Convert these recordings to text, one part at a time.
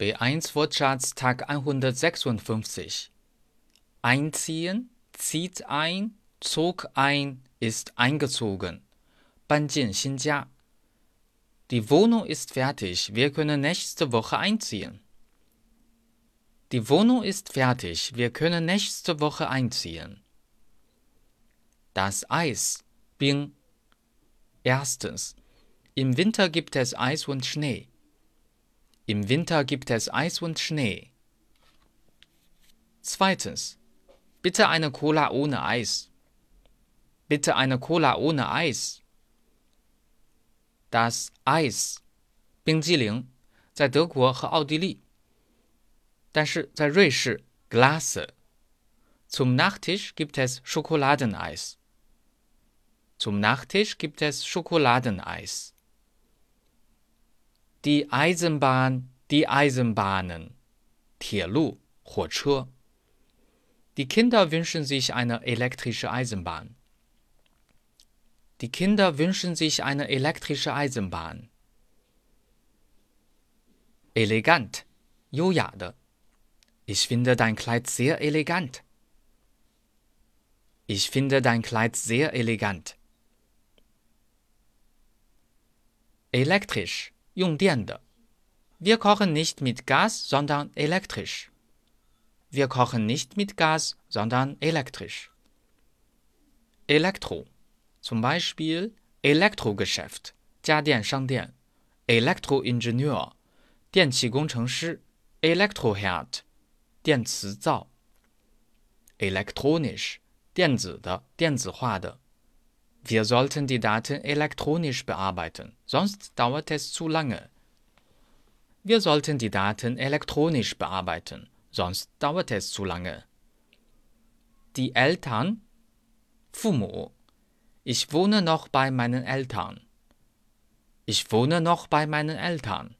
B1 Wortschatz Tag 156. Einziehen, zieht ein, zog ein, ist eingezogen. Banjin Xinjia. Die Wohnung ist fertig, wir können nächste Woche einziehen. Die Wohnung ist fertig, wir können nächste Woche einziehen. Das Eis, Bing. Erstens. Im Winter gibt es Eis und Schnee. Im Winter gibt es Eis und Schnee. Zweitens. Bitte eine Cola ohne Eis. Bitte eine Cola ohne Eis. Das Eis, 冰激凌，在德国和奥地利，但是在瑞士 Glasse。Zum Nachtisch gibt es Schokoladeneis. Zum Nachtisch gibt es Schokoladeneis. Die Eisenbahn, die Eisenbahnen. 铁路，火车。Die Kinder wünschen sich eine elektrische Eisenbahn. Die Kinder wünschen sich eine elektrische Eisenbahn. Elegant, 优雅的。Ich finde dein Kleid sehr elegant. Ich finde dein Kleid sehr elegant. Elektrisch, 用电的。Wir kochen nicht mit Gas, sondern elektrisch. Wir kochen nicht mit Gas, sondern elektrisch. Elektro, zum Beispiel Elektrogeschäft, 家电商店。Elektroingenieur, 电气工程师。Elektroherd, 电磁灶。Elektronisch, 电子的、电子化的。 wir sollten die Daten elektronisch bearbeiten, sonst dauert es zu lange. Wir sollten die Daten elektronisch bearbeiten, sonst dauert es zu lange. Die Eltern, 父母. Ich wohne noch bei meinen Eltern. Ich wohne noch bei meinen Eltern.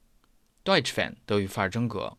Deutsch-Fan 德语范儿真格。